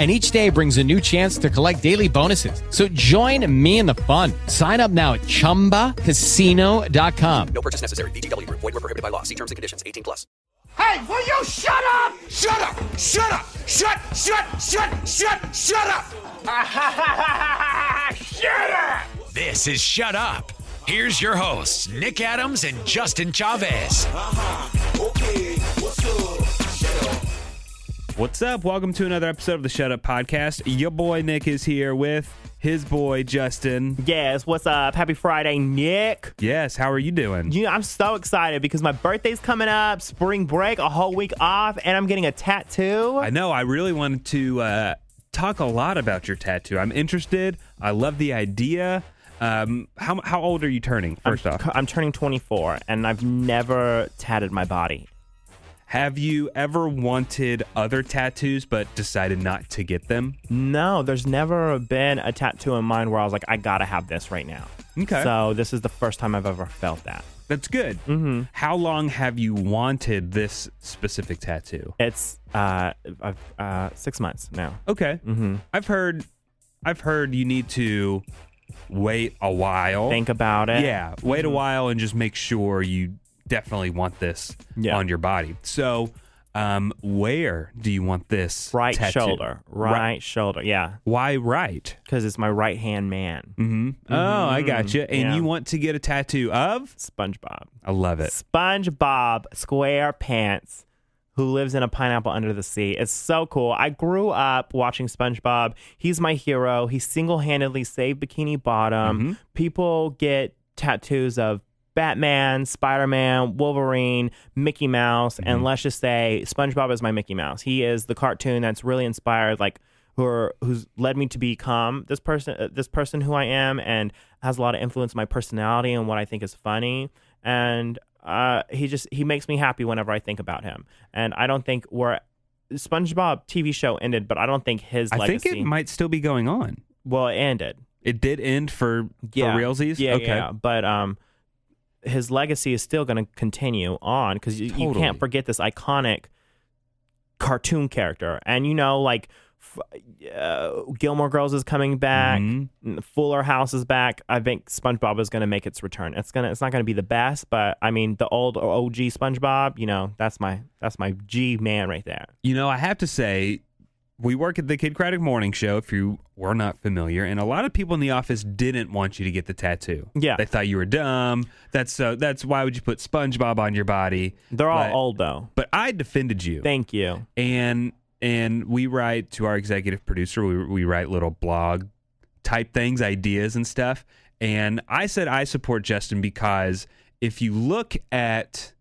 and each day brings a new chance to collect daily bonuses. So join me in the fun. Sign up now at ChumbaCasino.com. No purchase necessary. VGW. Void were prohibited by law. See terms and conditions. 18 plus. Hey, will you shut up? Shut up! Shut up! Shut, shut, shut, shut, shut up! shut up! This is Shut Up. Here's your hosts, Nick Adams and Justin Chavez. Uh-huh. Okay, What's up? Welcome to another episode of the Shut Up Podcast. Your boy Nick is here with his boy Justin. Yes, what's up? Happy Friday, Nick. Yes, how are you doing? You know, I'm so excited because my birthday's coming up, spring break, a whole week off, and I'm getting a tattoo. I know. I really wanted to uh, talk a lot about your tattoo. I'm interested. I love the idea. Um, how how old are you turning? 1st I'm, off, I'm turning 24, and I've never tatted my body. Have you ever wanted other tattoos but decided not to get them? No, there's never been a tattoo in mind where I was like, I gotta have this right now. Okay. So this is the first time I've ever felt that. That's good. Mm-hmm. How long have you wanted this specific tattoo? It's uh, uh, uh six months now. Okay. Mm-hmm. I've heard, I've heard you need to wait a while. Think about it. Yeah, wait a while and just make sure you definitely want this Yeah. on your body. So, um, where do you want this Right tattoo? shoulder. Right, shoulder. Yeah. Why right? Because it's my right hand man. Mm-hmm. Oh, I got you. And Yeah. you want to get a tattoo of? SpongeBob. I love it. SpongeBob SquarePants who lives in a pineapple under the sea. It's so cool. I grew up watching SpongeBob. He's my hero. He single-handedly saved Bikini Bottom. Mm-hmm. People get tattoos of Batman, Spider-Man, Wolverine, Mickey Mouse, Mm-hmm. and let's just say SpongeBob is my Mickey Mouse. He is the cartoon that's really inspired like who are, who's led me to become this person uh, this person who I am and has a lot of influence on my personality and what I think is funny and uh, he just he makes me happy whenever I think about him and I don't think we're SpongeBob TV show ended but I don't think his I legacy think it might still be going on. well it ended It did end for yeah. for realsies. Yeah, okay. yeah. But um, his legacy is still going to continue on because you, you can't forget this iconic cartoon character. And you know, like uh, Gilmore Girls is coming back, Mhm. Fuller House is back. I think SpongeBob is going to make its return. It's gonna, it's not going to be the best, but I mean, the old OG SpongeBob, you know, that's my that's my G man right there. You know, I have to say, we work at the Kidd Kraddick Morning Show. If you were not familiar, and a lot of people in the office didn't want you to get the tattoo. Yeah. they thought you were dumb. That's so. That's why would you put SpongeBob on your body? They're all But- old though. But I defended you, Thank you. and and we write to our executive producer. We we write little blog type things, ideas and stuff. And I said I support Justin because if you look at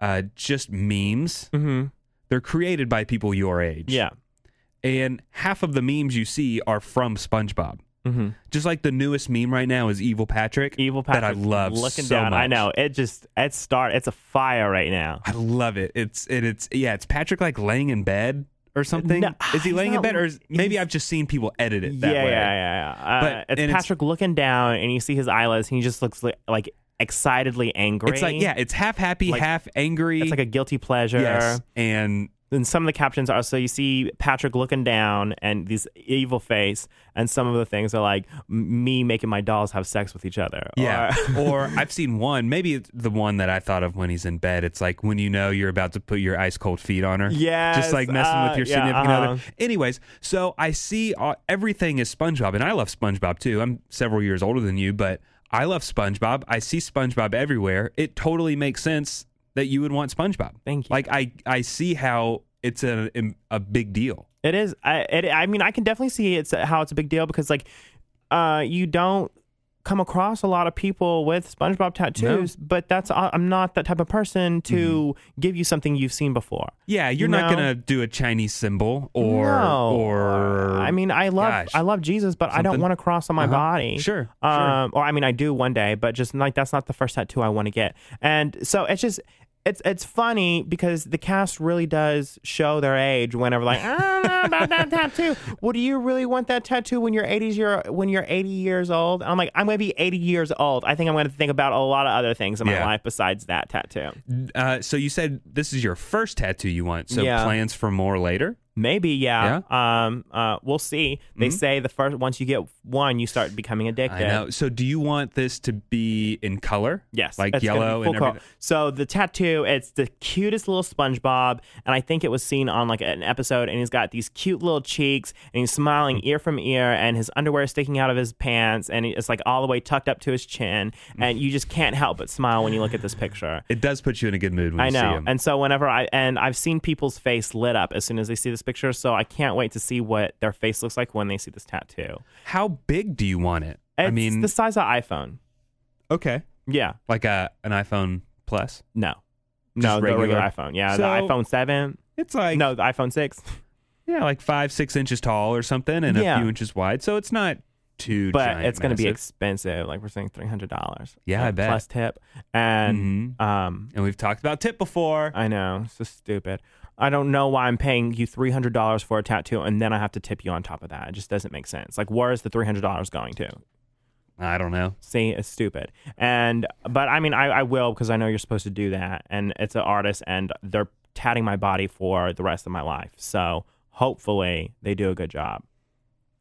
uh, just memes, Mm-hmm. they're created by people your age. Yeah. And half of the memes you see are from SpongeBob. Mm-hmm. Just like the newest meme right now is Evil Patrick. Evil Patrick that I love looking so down. I know it just it start. It's a fire right now. I love it. It's it, it's yeah. It's Patrick like laying in bed or something. No, is he laying in bed, or is, maybe I've just seen people edit it Yeah, that yeah, way? yeah, yeah. Uh, But- it's and it's- Patrick looking down, and you see his eyelids. And he just looks like, like excitedly angry. It's like yeah, it's half happy, Like- half angry. it's like a guilty pleasure. yes, and And some of the captions are so you see Patrick looking down and this evil face, and some of the things are like me making my dolls have sex with each other. Yeah. Or- or I've seen one, maybe the one that I thought of when he's in bed. It's like when you know you're about to put your ice cold feet on her. Yeah. Just like messing uh, with your yeah, significant uh-huh. other. Anyways, so I see uh, everything is SpongeBob, and I love SpongeBob too. I'm several years older than you, but I love SpongeBob. I see SpongeBob everywhere. It totally makes sense that you would want SpongeBob. Thank you. Like I I see how it's a a big deal. It is. I. It, I mean, I can definitely see it's how it's a big deal because like, uh, you don't come across a lot of people with SpongeBob tattoos, but that's I'm not that type of person to give you something you've seen before. Yeah, you're You not gonna do a Chinese symbol or no. or I mean, I love gosh, I love Jesus, but I don't want to cross on my Uh-huh. body. Sure, Um, or I mean, I do one day, but just like that's not the first tattoo I want to get. And so it's just. It's it's funny because the cast really does show their age whenever like I don't know about that tattoo. Well, do you really want that tattoo when you're 80 year when you're 80 years old? I'm like I'm gonna be 80 years old. I think I'm gonna think about a lot of other things in my Yeah. life besides that tattoo. Uh, so you said this is your first tattoo you want. So Yeah. plans for more later. Maybe, yeah. Um, uh, we'll see. They say the first once you get one, you start becoming addicted. Mm-hmm. I know. So do you want this to be in color? Yes, like it's gonna be yellow and everything. So the tattoo, it's the cutest little SpongeBob, and I think it was seen on like an episode. And he's got these cute little cheeks, and he's smiling Mm-hmm. ear from ear, and his underwear is sticking out of his pants, and it's like all the way tucked up to his chin, Mm-hmm. and you just can't help but smile when you look at this picture. It does put you in a good mood when I you see know. And so whenever I and I've seen people's face lit up as soon as they see this picture, so I can't wait to see what their face looks like when they see this tattoo. How big do you want it? It's I mean, the size of iPhone. okay, Yeah. like a an iPhone Plus. No. Just no, the regular regular? iPhone. Yeah, So- the iPhone 7. It's like no, the iPhone 6. yeah, like five six inches tall or something, and Yeah. a few inches wide. So it's not too. But giant, it's going to be expensive. Like we're saying $300. Yeah, I bet. Plus tip. And Mhm. um and we've talked about tip before. I know, it's so stupid. I don't know why I'm paying you $300 for a tattoo and then I have to tip you on top of that. It just doesn't make sense. Like where is the $300 going to? I don't know. See, it's stupid. And but I mean, I, I will because I know you're supposed to do that, and it's an artist, and they're tatting my body for the rest of my life. So hopefully they do a good job.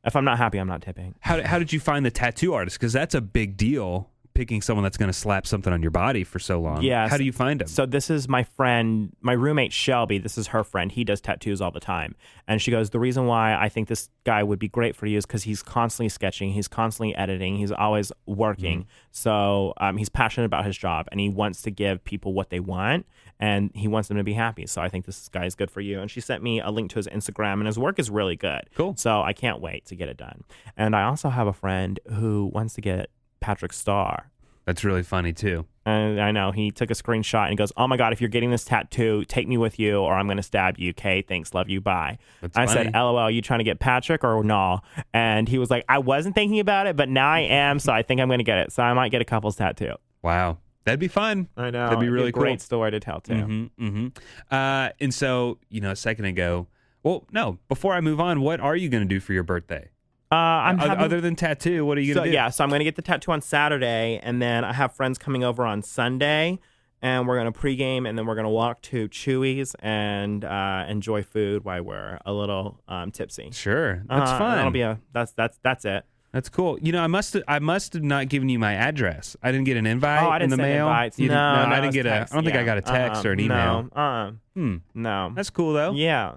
If I'm not happy, I'm not tipping. How how did you find the tattoo artist? Because that's a big deal. Picking someone that's going to slap something on your body for so long. Yeah. How do you find them? So this is my friend, my roommate Shelby. This is her friend. He does tattoos all the time, and she goes, "The reason why I think this guy would be great for you is because he's constantly sketching, he's constantly editing, he's always working. So um, he's passionate about his job, and he wants to give people what they want, and he wants them to be happy. So I think this guy is good for you." And she sent me a link to his Instagram, and his work is really good. Cool. So I can't wait to get it done. And I also have a friend who wants to get Patrick Star. that's really funny too. And I know he took a screenshot and he goes, "Oh my god, if you're getting this tattoo, take me with you, or I'm going to stab you." Okay, thanks, love you, bye. That's I funny. said, "LOL, you trying to get Patrick or no?" And he was like, "I wasn't thinking about it, but now I am, so I think I'm going to get it. So I might get a couple's tattoo." Wow, that'd be fun. I know That'd be really a great story to tell too. Mm-hmm, mm-hmm. Uh, and so, you know, a second ago, well, no, before I move on, what are you going to do for your birthday? Uh, I'm having, Other than tattoo, what are you going to do? yeah, so I'm going to get the tattoo on Saturday, and then I have friends coming over on Sunday. And we're gonna pregame, and then we're gonna walk to Chuy's and uh, enjoy food while we're a little um, tipsy. Sure. That's Uh, fun. That'll be a that's that's that's it. That's cool. You know, I must I must have not given you my address. I didn't get an invite oh, I didn't in the mail. invites. No, didn't- no, I didn't get text. a. I don't think I got a text Uh-uh. or an email. No, uh, Hmm. no. That's cool though. yeah.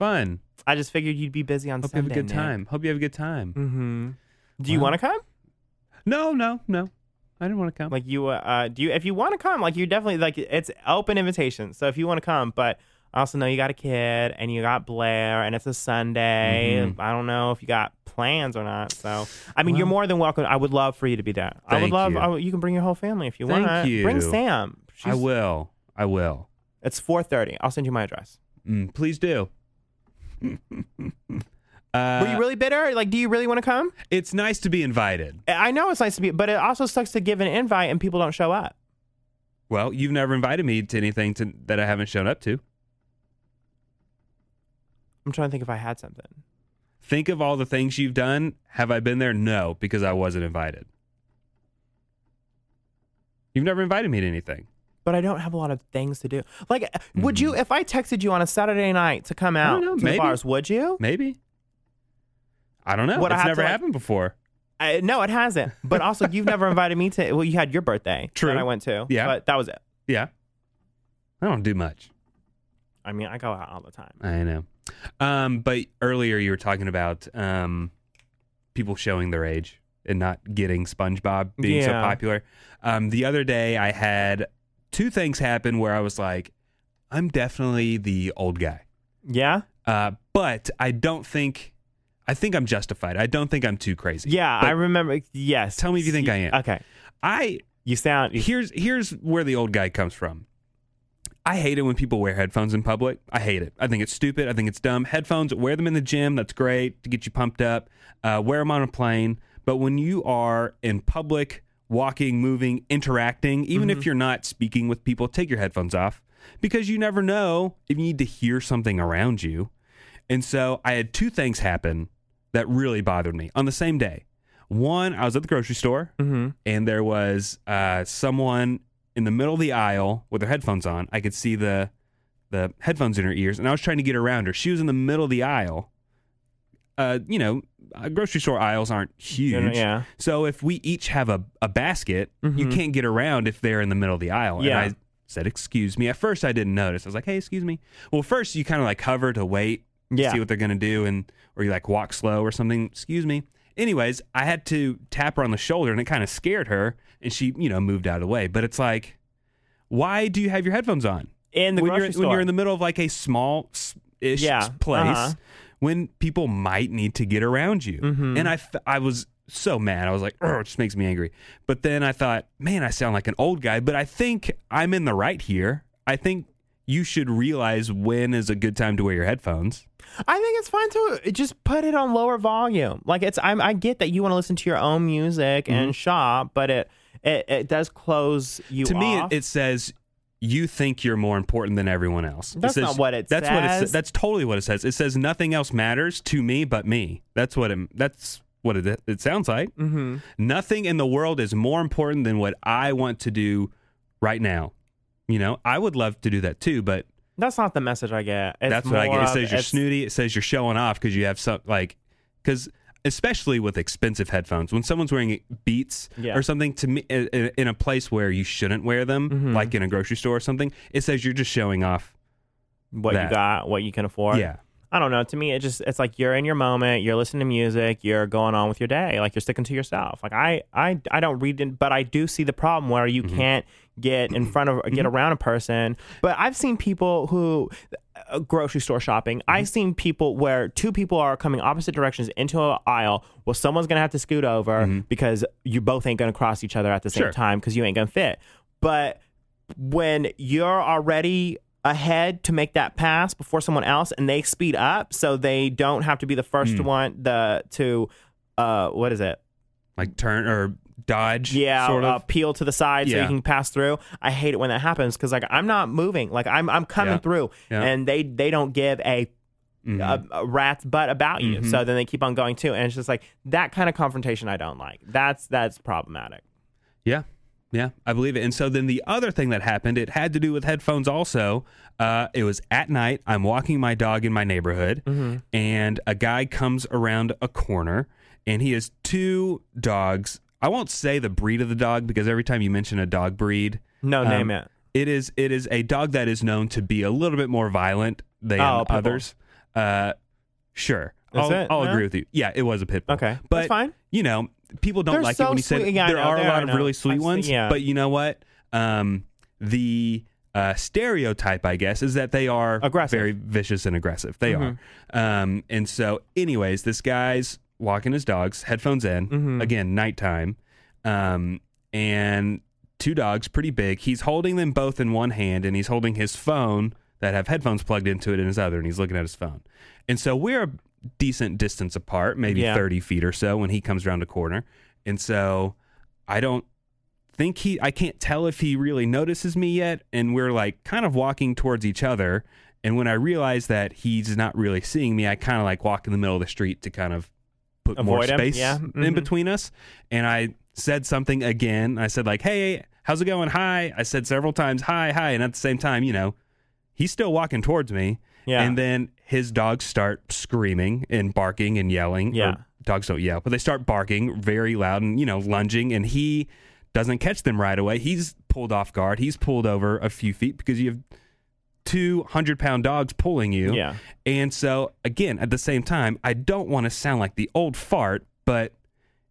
Fun. I just figured you'd be busy on Sunday. Hope you have a good time. Hope you have a good time. Mm-hmm. Do you Wow. want to come? No, no, no. I didn't want to come. Like you, uh, uh, do you? If you want to come, like you definitely like it's open invitation. So if you want to come, but I also know you got a kid and you got Blair and it's a Sunday. Mhm. I don't know if you got plans or not. So I mean, you're more than welcome. I would love for you to be there. I would Thank love. you. I would- you can bring your whole family if you Thank want. you. Bring Sam. I She's- will. I will. It's 4:30. I'll send you my address. Mm, please do. Uh, Were you really bitter? Like, do you really want to come? it's nice to be invited. I know it's nice to be, but it also sucks to give an invite and people don't show up. Well, you've never invited me to anything to, that I haven't shown up to. I'm trying to think if I had something. Think of all the things you've done. Have I been there? No, because I wasn't invited. You've never invited me to anything. But I don't have a lot of things to do. Like, would you, if I texted you on a Saturday night to come out Mm-hmm. know, to maybe. the bars, would you? Maybe. I don't know. Would it's never to, like- happened before. I, no, it hasn't. But also, you've never invited me to. Well, you had your birthday. True. That I went to. Yeah. But that was it. Yeah. I don't do much. I mean, I go out all the time. I know. Um, but earlier you were talking about um, people showing their age and not getting SpongeBob being so popular. Um, the other day I had two things happened where I was like, I'm definitely the old guy. Yeah. Uh, but I don't think, I think I'm justified. I don't think I'm too crazy. Yeah, But I remember. Yes. Tell me if you think I am. Okay. I You sound. here's here's where the old guy comes from. I hate it when people wear headphones in public. I hate it. I think it's stupid. I think it's dumb. Headphones, wear them in the gym. That's great to get you pumped up. Uh, wear them on a plane. But when you are in public, walking, moving, interacting, even if you're not speaking with people, take your headphones off because you never know if you need to hear something around you. And so I had two things happen that really bothered me on the same day. One, I was at the grocery store Mhm. and there was uh, someone in the middle of the aisle with their headphones on. I could see the the headphones in her ears, and I was trying to get around her. She was in the middle of the aisle. Uh, you know, uh, grocery store aisles aren't huge. yeah. So if we each have a, a basket, you Mhm. can't get around if they're in the middle of the aisle. Yeah. And I said, "Excuse me." At first, I didn't notice. I was like, "Hey, excuse me." Well, first you kind of like hover to wait, Yeah. see what they're gonna do, and or you like walk slow or something. Excuse me. Anyways, I had to tap her on the shoulder, and it kind of scared her, and she, you know, moved out of the way. But it's like, why do you have your headphones on In the when grocery you're store. when you're in the middle of like a small ish Yeah, place uh-huh. When people might need to get around you? Mhm. And I, f- I was so mad. I was like, oh, it just makes me angry. But then I thought, man, I sound like an old guy. But I think I'm in the right here. I think you should realize when is a good time to wear your headphones. I think it's fine to just put it on lower volume. Like it's, I'm, I get that you want to listen to your own music Mm-hmm. and shop, but it, it, it does close you. to me, it, it says you think you're more important than everyone else. That's says- not what it that's what it says. says. That's totally what it says. It says nothing else matters to me but me. That's what it. That's what it. It sounds like. Mm-hmm. Nothing in the world is more important than what I want to do right now. You know, I would love to do that too, but That's not the message I get. It's that's what I get. It says you're snooty. It says you're showing off because you have some like because especially with expensive headphones, when someone's wearing Beats Yeah. or something to me in, a place where you shouldn't wear them, Mhm. like in a grocery store or something, it says you're just showing off. what that. you got, what you can afford. Yeah. I don't know. To me, it just it's like you're in your moment. You're listening to music. You're going on with your day. Like you're sticking to yourself. Like I, I, I don't read it, but I do see the problem where you can't get in front of, get around a person. But I've seen people who grocery store shopping. I've seen people where two people are coming opposite directions into an aisle. Well, someone's gonna have to scoot over because you both ain't gonna cross each other at the same Sure. time because you ain't gonna fit. But when you're already ahead to make that pass before someone else and they speed up so they don't have to be the first Hmm. one the to uh what is it Like turn or dodge. yeah Sort uh, peel to the side so you can pass through i hate it when that happens because like i'm not moving like i'm i'm coming Yeah. through Yeah. and they they don't give a Mhm. a, a rat's butt about you. Mhm. So then they keep on going too, and it's just like that kind of confrontation I don't like. That's that's problematic. Yeah. Yeah, I believe it. And so then the other thing that happened, it had to do with headphones also. Uh, it was at night. I'm walking my dog in my neighborhood, and a guy comes around a corner, and he has two dogs. I won't say the breed of the dog because every time you mention a dog breed, No, um, name it. It is it is a dog that is known to be a little bit more violent than Oh, others. Uh, sure, Is I'll? I'll agree with you. Yeah, it was a pit bull. Okay, that's but fine. You know, people don't They're like so it when you say sweet. Yeah, there know. are a lot of really sweet I've seen- ones. yeah. But you know what? Um, the uh, stereotype, I guess, is that they are Aggressive. very vicious and aggressive. They Mhm. are. Um, and so, anyways, this guy's walking his dogs, headphones in, Mhm. again, nighttime, um, and two dogs, pretty big. He's holding them both in one hand, and he's holding his phone that have headphones plugged into it in his other, and he's looking at his phone. And so we're a decent distance apart, maybe Yeah. 30 feet or so, when he comes around a corner. And so I don't think he, I can't tell if he really notices me yet. And we're like kind of walking towards each other. And when I realize that he's not really seeing me, I kind of like walk in the middle of the street to kind of put more Avoid him? space Yeah. in Mhm. between us. And I said something again. I said like, "Hey, how's it going? Hi." I said several times, "Hi, hi," and at the same time, you know, he's still walking towards me. Yeah. And then his dogs start screaming and barking and yelling. Yeah. Or dogs don't yell, but they start barking very loud and you know lunging, and he doesn't catch them right away. He's pulled off guard. He's pulled over a few feet because you have two hundred pound dogs pulling you. Yeah. And so again, at the same time, I don't want to sound like the old fart, but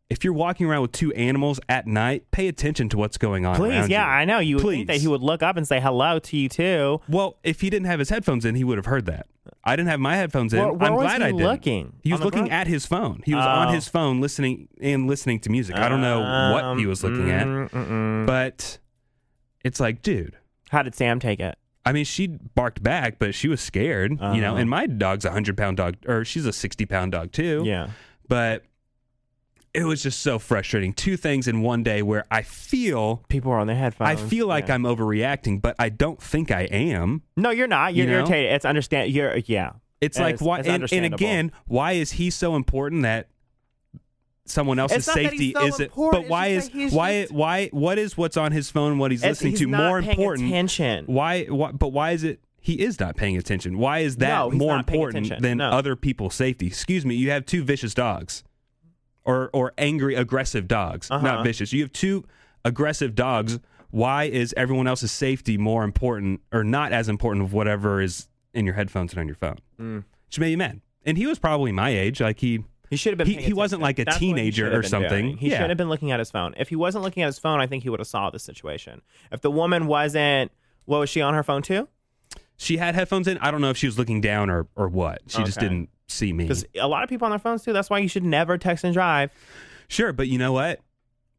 if you're walking around with two animals at night, pay attention to what's going on. Please, yeah, you. I know. You would think that he would look up and say hello to you too. Well, if he didn't have his headphones in, he would have heard that. I didn't have my headphones in. Where- where I'm glad he I didn't. looking? He was looking at his phone. He was on Oh. his phone listening and listening to music. I don't know what he was looking at, Um, mm-mm. but it's like, dude. How did Sam take it? I mean, she barked back, but she was scared, you know. Uh-huh. And my dog's a hundred pound dog, or she's a sixty pound dog too. Yeah. But it was just so frustrating. Two things in one day where I feel, People are on their headphones. I feel like Yeah. I'm overreacting, but I don't think I am. No, you're not. You're You know? irritated. It's understand. You're yeah. It's like It's- why, it's and, and again, why is he so important that someone else's It's not that safety so isn't? important, But why is why just- why what is what's on his phone? What he's listening he's to more important? attention. Why, why? But why is it? He is not paying attention. Why is that No, more important than No. other people's safety? Excuse me. You have two vicious dogs, or or angry, aggressive dogs. Uh-huh. Not vicious. You have two aggressive dogs. Why is everyone else's safety more important, or not as important of whatever is in your headphones and on your phone? Mm. Which made you mad. And he was probably my age. Like he He should have been. He- he wasn't like a That's what he teenager have or been something. doing. He Yeah. should have been looking at his phone. If he wasn't looking at his phone, I think he would have saw the situation. If the woman wasn't, what was she on her phone too? she had headphones in. I don't know if she was looking down or or what. She just Okay. didn't see me. Because a lot of people on their phones too. That's why you should never text and drive. Sure, but you know what?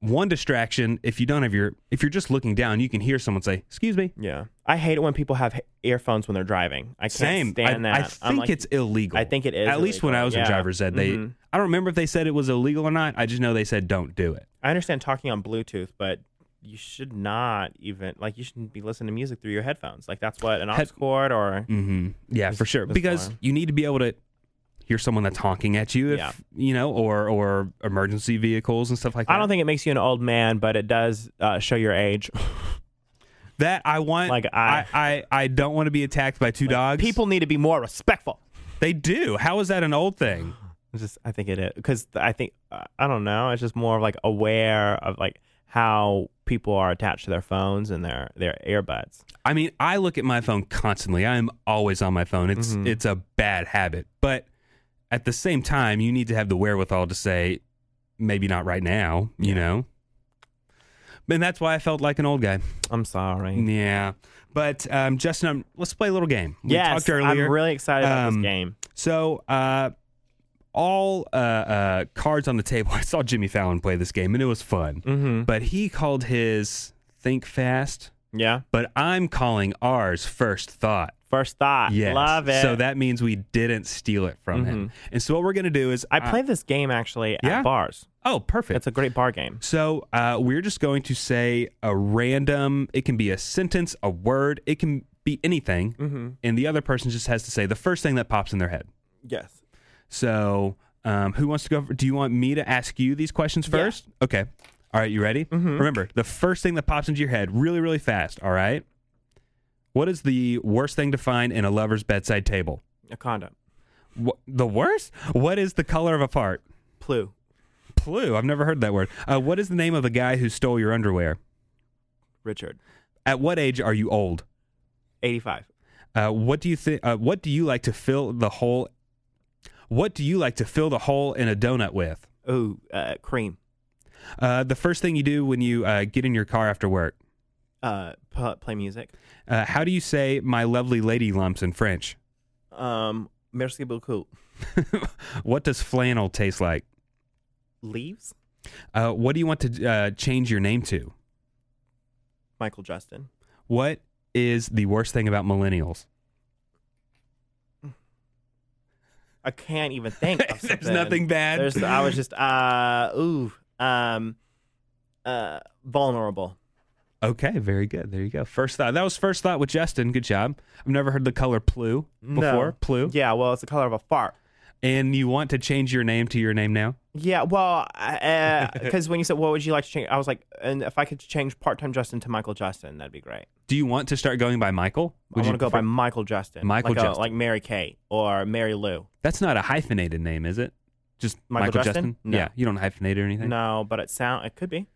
One distraction. If you don't have your, if you're just looking down, you can hear someone say, "Excuse me." Yeah, I hate it when people have earphones when they're driving. I can't Same. stand I, that. I think like- it's illegal. I think it is At least when I was in yeah. driver's ed, they. Mhm. I don't remember if they said it was illegal or not. I just know they said don't do it. I understand talking on Bluetooth, but you should not even like you shouldn't be listening to music through your headphones. Like that's what an aux Head- cord or hmm Yeah, for sure. Because you need to be able to hear someone that's honking at you, if Yeah. you know, or or emergency vehicles and stuff like that. I don't think it makes you an old man, but it does uh, show your age. that I want. Like, I, I- I, I don't want to be attacked by two dogs. People need to be more respectful. they do. How is that an old thing? It's Just I think it is because I think I don't know. It's just more of like aware of like how people are attached to their phones and their their earbuds. I mean, I look at my phone constantly. I am always on my phone. It's Mhm. it's a bad habit, but at the same time, you need to have the wherewithal to say, maybe not right now. You Yeah. know. And that's why I felt like an old guy. I'm sorry. Yeah. But um, Justin, um, let's play a little game. We yes, talked earlier. I'm really excited about Um, this game. So, uh, all uh, uh, cards on the table. I saw Jimmy Fallon play this game, and it was fun. Mm-hmm. But he called his "Think Fast," Yeah. but I'm calling ours first Thought." First thought. Yes. Love it. So that means we didn't steal it from him. And so what we're gonna do is I play this game actually at Yeah? bars. Oh, perfect. It's a great bar game. So uh, we're just going to say a random. It can be a sentence, a word. It can be anything, Mm-hmm. and the other person just has to say the first thing that pops in their head. Yes. So, um, who wants to go? Do you want me to ask you these questions Yeah. first? Okay. All right. You ready? Mhm. Remember, the first thing that pops into your head, really, really fast. All right. What is the worst thing to find in a lover's bedside table? A condom. Wh- the worst? What is the color of a fart? Plu. Blue. I've never heard that word. Uh, what is the name of the guy who stole your underwear? Richard. At what age are you old? 85. Uh, what do you think? Uh, what do you like to fill the hole? What do you like to fill the hole in a donut with? Ooh, uh, cream. Uh, the first thing you do when you uh, get in your car after work. Uh, p- play music. Uh, how do you say "my lovely lady lumps" in French? Um, merci beaucoup. what does flannel taste like? Leaves. Uh, what do you want to uh, change your name to? Michael Justin. What is the worst thing about millennials? I can't even think. Of There's something. nothing bad. There's. I was just. Uh. Ooh. Um. Uh. Vulnerable. Okay, very good. There you go. First thought. That was first thought with Justin. Good job. I've never heard the color plu before. No. Plu. Yeah. Well, it's the color of a fart. And you want to change your name to your name now? Yeah, well, because uh, when you said what would you like to change, I was like, and if I could change part-time Justin to Michael Justin, that'd be great. Do you want to start going by Michael? I Would want to go by Michael Justin, Michael like, a- Justin. like Mary Kate or Mary Lou. That's not a hyphenated name, is it? Just Michael Michael, Justin? No. Yeah, you don't hyphenate or anything. No, but it sound it could be.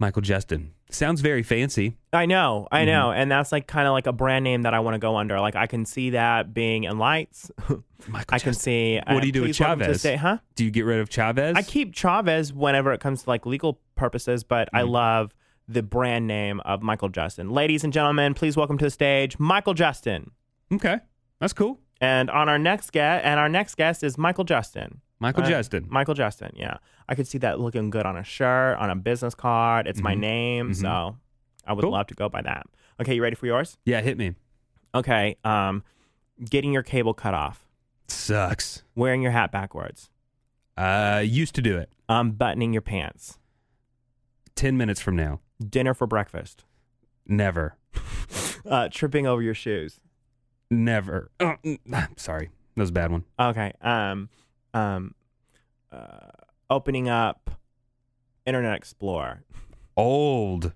Michael Justin. Sounds very fancy. I know, I Mm-hmm. know, and that's like kind of like a brand name that I want to go under. Like I can see that being in lights. Michael I can Justin. see. What uh, do you do with please welcome to Chavez? stay- huh? Do you get rid of Chavez? I keep Chavez whenever it comes to like legal purposes, but I Mm-hmm. love the brand name of Michael Justin. Ladies and gentlemen, please welcome to the stage Michael Justin. Okay, that's cool. And on our next guest, and our next guest is Michael Justin. Michael Uh, Justin. Michael Justin. Yeah, I could see that looking good on a shirt, on a business card. It's my Mhm. name, Mhm. so I would Cool. love to go by that. Okay, you ready for yours? yeah, hit me. Okay. Um, getting your cable cut off, Sucks. wearing your hat backwards, Uh, used to do it. unbuttoning your pants, Ten minutes from now, dinner for breakfast, never, uh, tripping over your shoes. never. Oh, mm, sorry, that was a bad one. Okay. Um, um, uh, opening up Internet Explorer, Old.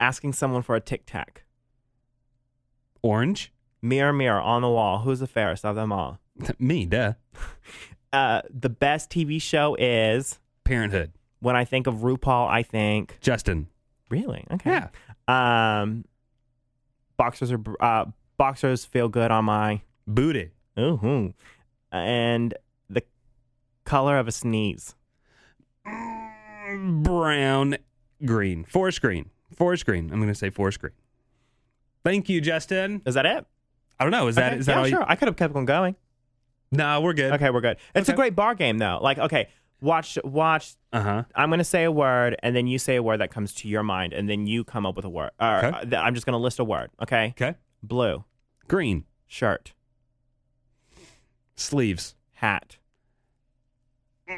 asking someone for a tic tac, Orange. mirror, mirror on the wall, who's the fairest of them all? Me, duh. Uh, the best TV show is Parenthood. when I think of RuPaul, I think Justin. really okay. Yeah. Um, boxers are uh, boxers feel good on my Booty. ooh, and the color of a sneeze. Brown. Green. Forest green. Forest green. I'm gonna say forest green. Thank you, Justin. Is that it? I don't know. Is that Okay, is that yeah, all sure. you? I could have kept on going. No, we're good. Okay, we're good. It's a great bar game though. Like, okay, watch watch. Uh huh. I'm gonna say a word, and then you say a word that comes to your mind, and then you come up with a word. Or, Okay. uh, I'm just gonna list a word. Okay. Okay. Blue Green. shirt, Sleeves. hat,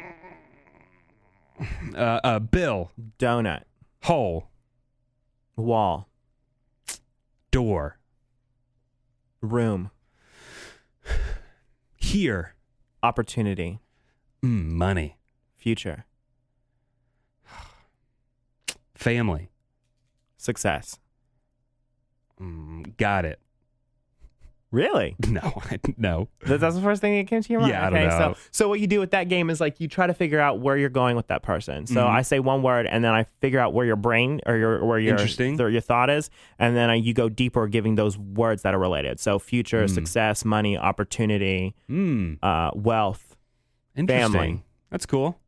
Uh, uh, bill. donut, Hole. wall, Door. room, Here. opportunity, Mm, money. future, Family. success. Mm, got it. Really? No, no. That- That's the first thing that came to your mind. Yeah, I don't okay, know. So, so what you do with that game is like you try to figure out where you're going with that person. So Mhm. I say one word, and then I figure out where your brain or your where your Interesting. th- your thought is, and then I, you go deeper, giving those words that are related. So future, Mm. success, money, opportunity, Mm, uh, wealth. interesting. Family. That's cool.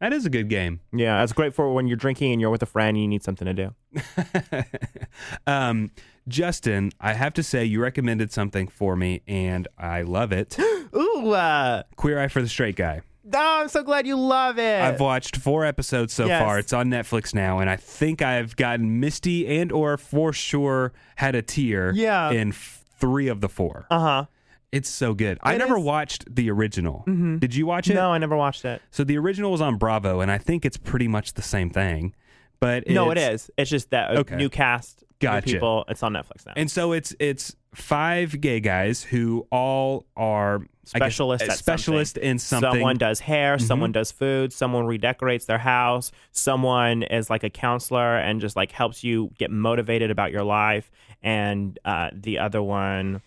That is a good game. Yeah, that's great for when you're drinking and you're with a friend and you need something to do. um, Justin, I have to say you recommended something for me, and I love it. Ooh, uh, Queer Eye for the Straight Guy. oh, I'm so glad you love it. I've watched four episodes so Yes. far. It's on Netflix now, and I think I've gotten misty and or for sure had a tear. Yeah. in f- three of the four. uh huh. It's so good. I It never is. Mm-hmm. watched the original. Did you watch it? No, I never watched it. So the original was on Bravo, and I think it's pretty much the same thing. But no, it it's- is. It's just that uh, Okay. new cast, new Gotcha. people. It's on Netflix now. And so it's it's five gay guys who all are I guess, specialist uh, at specialist something. in something. Mm-hmm. Someone does hair, someone does food, someone redecorates their house, someone is like a counselor and just like helps you get motivated about your life, and uh, the other one,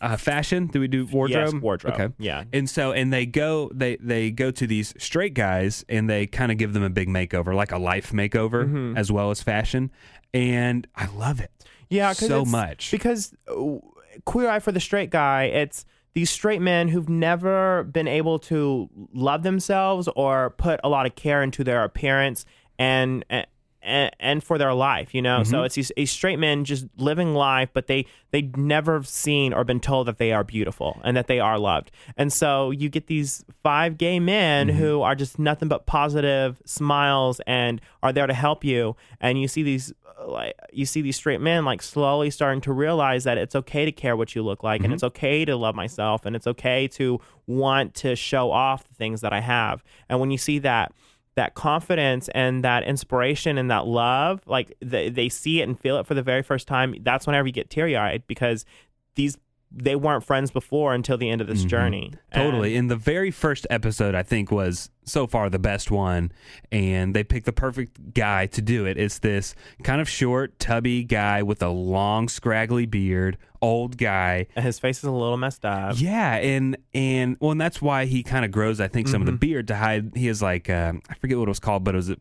uh, fashion. Do we do wardrobe? yes, wardrobe. Okay. yeah. And so and they go they they go to these straight guys and they kind of give them a big makeover, like a life makeover Mm-hmm. as well as fashion. And I love it. Yeah, so much. because uh, queer eye for the straight guy. It's these straight men who've never been able to love themselves or put a lot of care into their appearance and. and and for their life, you know, Mm-hmm. so it's these, these straight men just living life, but they they never seen or been told that they are beautiful and that they are loved. And so you get these five gay men Mm-hmm. who are just nothing but positive smiles and are there to help you. And you see these like you see these straight men like slowly starting to realize that it's okay to care what you look like and it's okay to love myself and it's okay to want to show off the things that I have. And when you see that that confidence and that inspiration and that love, like they, they see it and feel it for the very first time, that's whenever you get teary eyed because these they weren't friends before until the end of this journey. Totally. And the very first episode, I think, was so far the best one. And they picked the perfect guy to do it. It's this kind of short, tubby guy with a long, scraggly beard, old guy. And his face is a little messed up. Yeah, and and well, and that's why he kind of grows. I think some of the beard to hide. He has like um, I forget what it was called, but it was a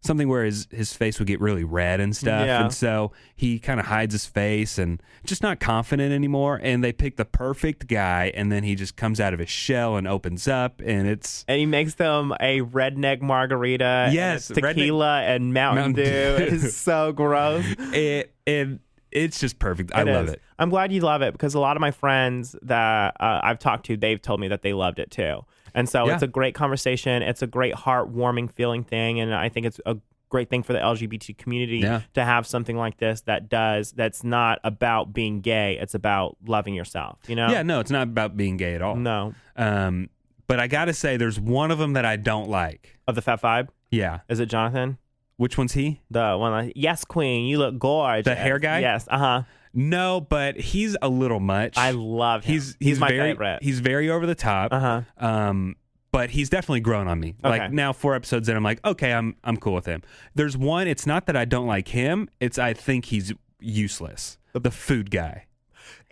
something where his his face would get really red and stuff, Yeah. and so he kind of hides his face and just not confident anymore. And they pick the perfect guy, and then he just comes out of his shell and opens up, and it's And he makes them a redneck margarita. and Yes, redneck- tequila and Mountain, Mountain Dew. It's so gross. it and it's just perfect. I love is. it. I'm glad you love it because a lot of my friends that uh, I've talked to, they've told me that they loved it too. And so Yeah. it's a great conversation. It's a great heartwarming feeling thing, and I think it's a great thing for the LGBT community Yeah. to have something like this that does that's not about being gay. It's about loving yourself. You know? Yeah, no, it's not about being gay at all. No. Um, but I gotta say, there's one of them that I don't like. Of the Fab Five, Yeah, is it Jonathan? which one's he? The one like, yes, Queen, you look gorgeous. The hair guy? Yes. Uh huh. No, but he's a little much. I love him. He's he's, my very favorite. he's very over the top. Uh huh. Um, but he's definitely grown on me. Okay. Like now, four episodes in, I'm like, okay, I'm I'm cool with him. There's one. It's not that I don't like him. It's I think he's useless. The food guy.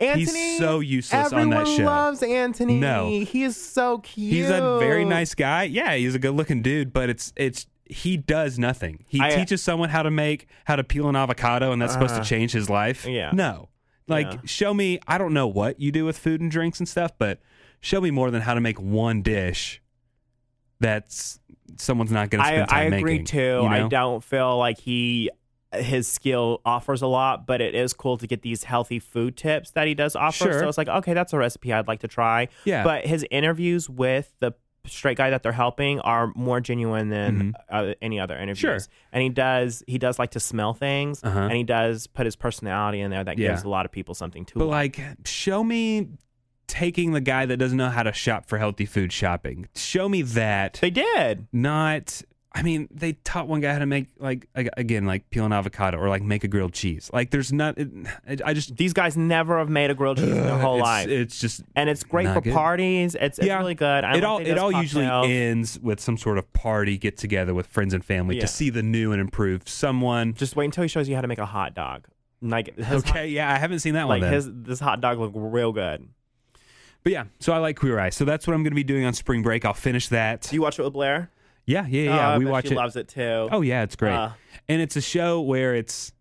Antoni, he's so useless on that show. loves Antoni. No. he is so cute. He's a very nice guy. Yeah, he's a good looking dude, but it's it's he does nothing. He I- uh, teaches someone how to make how to peel an avocado and that's supposed to change his life. yeah. No. Like Yeah. show me I don't know what you do with food and drinks and stuff, but show me more than how to make one dish that's someone's not going to I, spend time I agree making. too. you know? I don't feel like he his skill offers a lot, but it is cool to get these healthy food tips that he does offer. Sure. So it's like, okay, that's a recipe I'd like to try. Yeah. But his interviews with the straight guy that they're helping are more genuine than uh, any other interviews. Mm-hmm. Sure. And he does he does like to smell things, Uh-huh. and he does put his personality in there that Yeah. gives a lot of people something to. But like. like, show me taking the guy that doesn't know how to shop for healthy food shopping. Show me that. they did. Not. I mean, they taught one guy how to make like again, like peel an avocado or like make a grilled cheese. Like, there's not. It, I just These guys never have made a grilled cheese in their whole it's, life. It's just and it's great for good. parties. It's, it's really good. I it like all it all usually ends with some sort of party get together with friends and family Yeah. to see the new and improved someone. Just wait until he shows you how to make a hot dog. Like okay, yeah, I haven't seen that one. like his this hot dog looked real good. but yeah, so I like Queer Eye. So that's what I'm going to be doing on spring break. I'll finish that. Do you watch it with Blair? Yeah, yeah, Oh, yeah. I we watch she it. Loves it too. Oh yeah, it's great. Uh. and it's a show where it's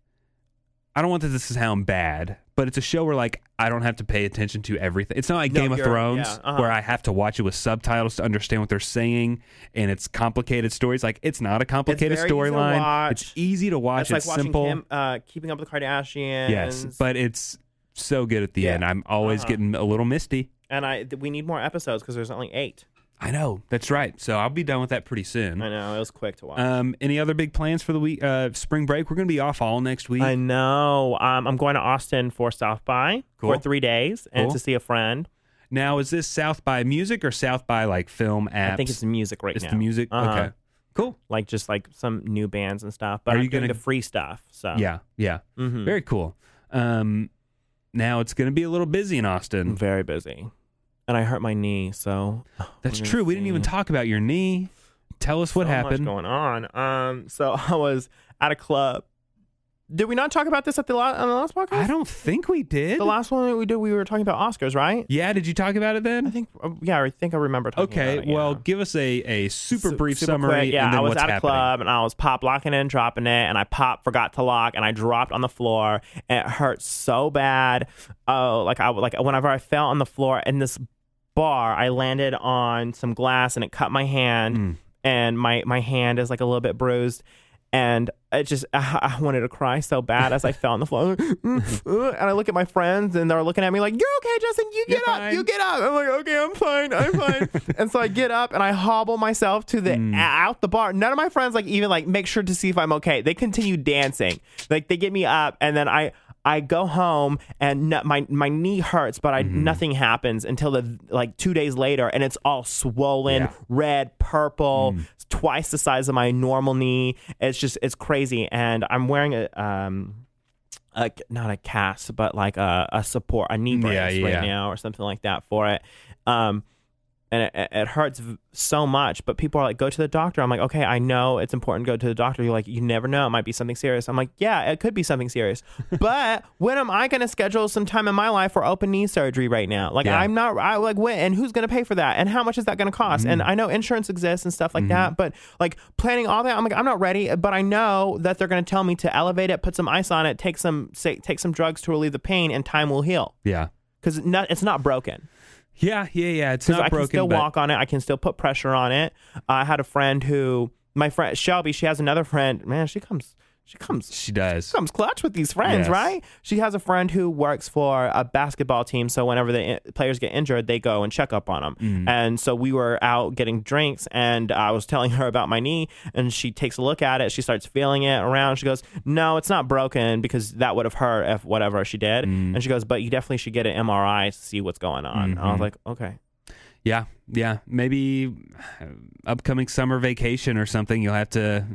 I don't want that this to sound bad, but it's a show where like I don't have to pay attention to everything. It's not like No, Game of Thrones yeah, uh-huh. where I have to watch it with subtitles to understand what they're saying and it's complicated stories. Like it's not a complicated very easy to storyline. It's easy to watch. it's like watching simple. Kim, uh, Keeping Up with the Kardashians. yes, but it's so good at the Yeah. end. I'm always Uh-huh. getting a little misty. and I th- we need more episodes because there's only eight. I know. That's right. So I'll be done with that pretty soon. I know it was quick to watch. Um, any other big plans for the week? Uh, spring break. We're going to be off all next week. I know. Um, I'm going to Austin for South by Cool. for three days and Cool. to see a friend. Now, is this South by music or South by like film apps? I think it's music right It's now. the music. Uh-huh. Okay, cool. Like just like some new bands and stuff. But Are I'm you gonna- the free stuff. So Yeah, yeah, Mhm. very cool. Um, now it's going to be a little busy in Austin. very busy, and I hurt my knee. So That's true. We didn't even talk about your knee. Tell us what so happened. Going on. Um, so I was at a club. Did we not talk about this at the la- on the last podcast? I don't think we did. The last one that we did, we were talking about Oscars, right? yeah, did you talk about it then? I think, uh, yeah, I think I remember talking okay, about it. Okay. Well, yeah. give us a, a super Su- brief super summary. quick, Yeah, and I was at a club and I was pop locking and dropping it, and I pop forgot to lock, and I dropped on the floor, and it hurt so bad. Oh, like I like whenever I fell on the floor in this bar, I landed on some glass and it cut my hand, Mm. and my my hand is like a little bit bruised. And it just, I, I wanted to cry so bad as I fell on the floor. and I look at my friends and they're looking at me like, You're okay, Justin. You You're get up. You get up. I'm like, Okay, I'm fine. I'm fine. and so I get up and I hobble myself to the Mm. out the bar. None of my friends like even like make sure to see if I'm okay. They continue dancing. Like they get me up and then I I go home and no, my my knee hurts, but I Mm-hmm. nothing happens until the like two days later, and it's all swollen, Yeah. red, purple, Mm. it's twice the size of my normal knee. It's just it's crazy, and I'm wearing a um. A, not a cast, but like a, a support, a knee brace Yeah, right now, or something like that for it. Um, and it, it- hurts so much. But people are like, go to the doctor. I'm like, okay, I know it's important to go to the doctor. You're like, you never know, it might be something serious. I'm like, yeah, it could be something serious. but when am I going to schedule some time in my life for open knee surgery right now? Like, Yeah. I'm not. I like when and who's going to pay for that and how much is that going to cost? And mm-hmm. I know insurance exists and stuff like that, mm-hmm. but like planning all that, I'm like, I'm not ready. But I know that they're going to tell me to elevate it, put some ice on it, take some say, take some drugs to relieve the pain, and time will heal Yeah. because it's not broken. Yeah, yeah, yeah. It's not I broken. I can still but walk on it. I can still put pressure on it. I had a friend who, my friend Shelby, she has another friend. Man, she comes, she comes, She does. She comes clutch with these friends, Yes. right? She has a friend who works for a basketball team. So whenever the in- players get injured, they go and check up on them. Mm-hmm. And so we were out getting drinks, and I was telling her about my knee, and she takes a look at it. She starts feeling it around. She goes, "No, it's not broken because that would have hurt if whatever she did." Mm. And she goes, "But you definitely should get an MRI to see what's going on." Mm-hmm. I was like, "Okay." Yeah, yeah. Maybe upcoming summer vacation or something. You'll have to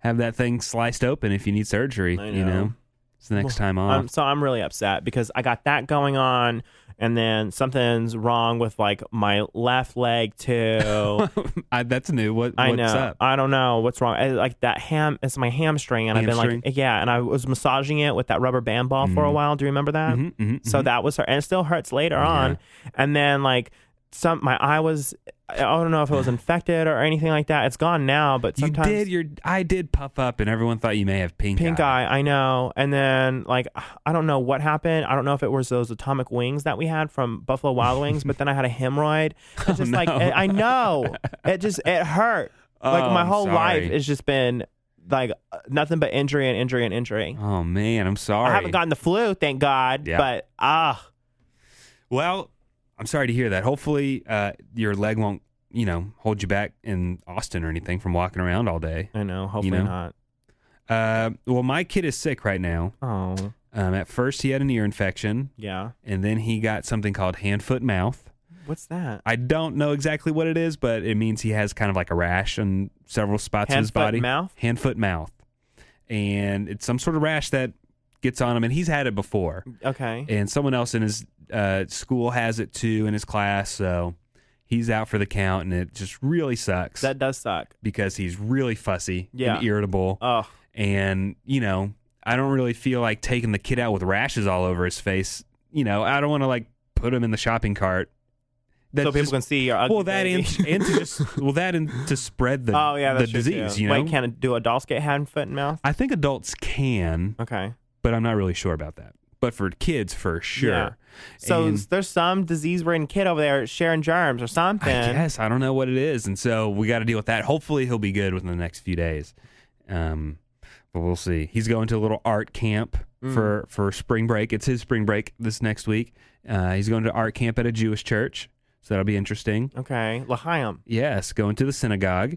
have that thing sliced open if you need surgery. I You know. know, it's the next time off. Um, so I'm really upset because I got that going on, and then something's wrong with like my left leg too. I, that's new. What, I what's know. up? I don't know what's wrong. I, like that ham, it's my hamstring, and I've been like, yeah, and I was massaging it with that rubber band ball for a while. Do you remember that? Mhm, mhm, So mhm. that was her, and it still hurts later on. And then like some, my eye was, I don't know if it was infected or anything like that. It's gone now, but sometimes you sometimes did your. I did puff up, and everyone thought you may have pink, eye. pink eye. I know. And then like I don't know what happened. I don't know if it was those atomic wings that we had from Buffalo Wild Wings, but then I had a hemorrhoid. It's just like no. it, I know. It just it hurt. like Oh, my I'm whole life has just been like uh, nothing but injury and injury and injury. Oh man, I'm sorry. I haven't gotten the flu, thank God. Yeah. But ah, Well, I'm sorry to hear that. Hopefully, uh, your leg won't, you know, hold you back in Austin or anything from walking around all day. I know. Hopefully know? not. Uh, well, my kid is sick right now. Oh Um, at first, he had an ear infection, yeah. and then he got something called hand, foot, mouth. What's that? I don't know exactly what it is, but it means he has kind of like a rash on several spots of his foot, body. mouth? Hand, foot, mouth. And it's some sort of rash that gets on him, and he's had it before. Okay. And someone else in his uh, school has it too in his class, so he's out for the count, and it just really sucks That does suck. because he's really fussy Yeah. and irritable. Oh, and you know i don't really feel like taking the kid out with rashes all over his face you know i don't want to like put him in the shopping cart That's so people just- can see your ugly well that baby. and, and to just well that and to spread the oh yeah, the that's true, disease too. you know Wait, can it do adults get hand, foot, and mouth? i think adults can Okay. But i'm not really sure about that but for kids for sure Yeah. So And- there's some disease-ridden kid over there sharing germs or something. I guess I don't know what it is, and so we got to deal with that. Hopefully, he'll be good within the next few days. Um, but we'll see. He's going to a little art camp Mm. for for spring break. It's his spring break this next week. Uh, he's going to art camp at a Jewish church, so that'll be interesting. Okay. L'chaim. Yes, going to the synagogue,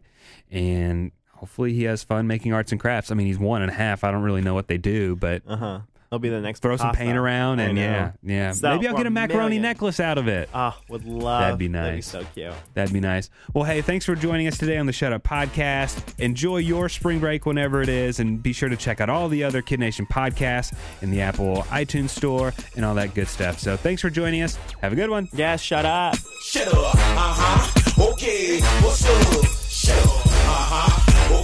and hopefully he has fun making arts and crafts. I mean, he's one and a half. I don't really know what they do, but Uh huh. He'll be the next. throw some Picasso. paint around, and yeah, yeah. Sell Maybe I'll get a macaroni millions. necklace out of it. Ah, would love. That'd be That'd be nice. so cute. That'd be nice. Well, hey, thanks for joining us today on the Shut Up Podcast. Enjoy your spring break whenever it is, and be sure to check out all the other Kidd Nation podcasts in the Apple iTunes Store and all that good stuff. So thanks for joining us. Have a good one. Yes. Shut up. Shut up. Uh huh. Okay. What's up? Shut up.